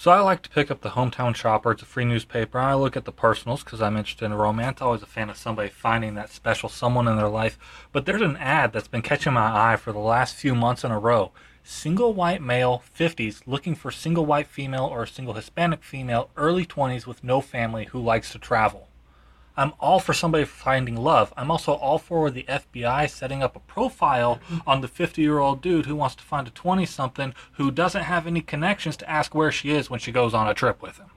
So I like to pick up the Hometown Shopper. It's a free newspaper. I look at the personals because I'm interested in romance. Always a fan of somebody finding that special someone in their life. But there's an ad that's been catching my eye for the last few months in a row. Single white male, 50s, looking for single white female or single Hispanic female, early 20s with no family who likes to travel. I'm all for somebody finding love. I'm also all for the FBI setting up a profile mm-hmm. on the 50 year old dude who wants to find a 20 something who doesn't have any connections to ask where she is when she goes on a trip with him.